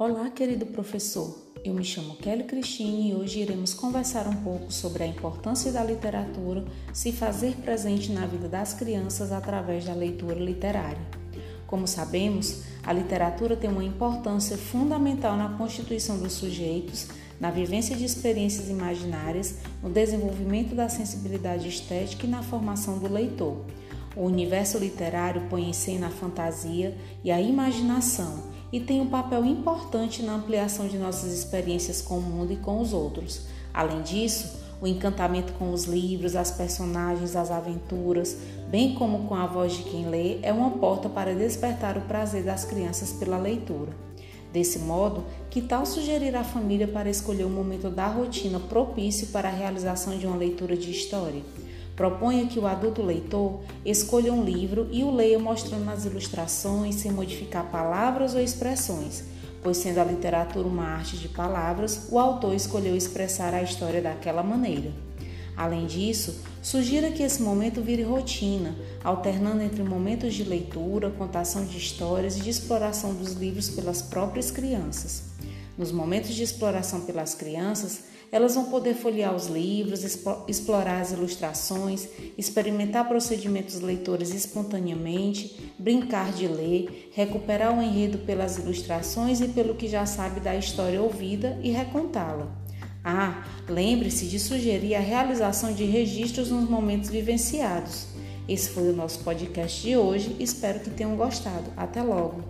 Olá, querido professor. Eu me chamo Kelly Cristine e hoje iremos conversar um pouco sobre a importância da literatura se fazer presente na vida das crianças através da leitura literária. Como sabemos, a literatura tem uma importância fundamental na constituição dos sujeitos, na vivência de experiências imaginárias, no desenvolvimento da sensibilidade estética e na formação do leitor. O universo literário põe em cena a fantasia e a imaginação e tem um papel importante na ampliação de nossas experiências com o mundo e com os outros. Além disso, o encantamento com os livros, as personagens, as aventuras, bem como com a voz de quem lê, é uma porta para despertar o prazer das crianças pela leitura. Desse modo, que tal sugerir à família para escolher um momento da rotina propício para a realização de uma leitura de história? Proponha que o adulto leitor escolha um livro e o leia mostrando nas ilustrações, sem modificar palavras ou expressões, pois, sendo a literatura uma arte de palavras, o autor escolheu expressar a história daquela maneira. Além disso, sugira que esse momento vire rotina, alternando entre momentos de leitura, contação de histórias e de exploração dos livros pelas próprias crianças. Nos momentos de exploração pelas crianças, elas vão poder folhear os livros, explorar as ilustrações, experimentar procedimentos leitores espontaneamente, brincar de ler, recuperar o enredo pelas ilustrações e pelo que já sabe da história ouvida e recontá-la. Ah, lembre-se de sugerir a realização de registros nos momentos vivenciados. Esse foi o nosso podcast de hoje. Espero que tenham gostado. Até logo!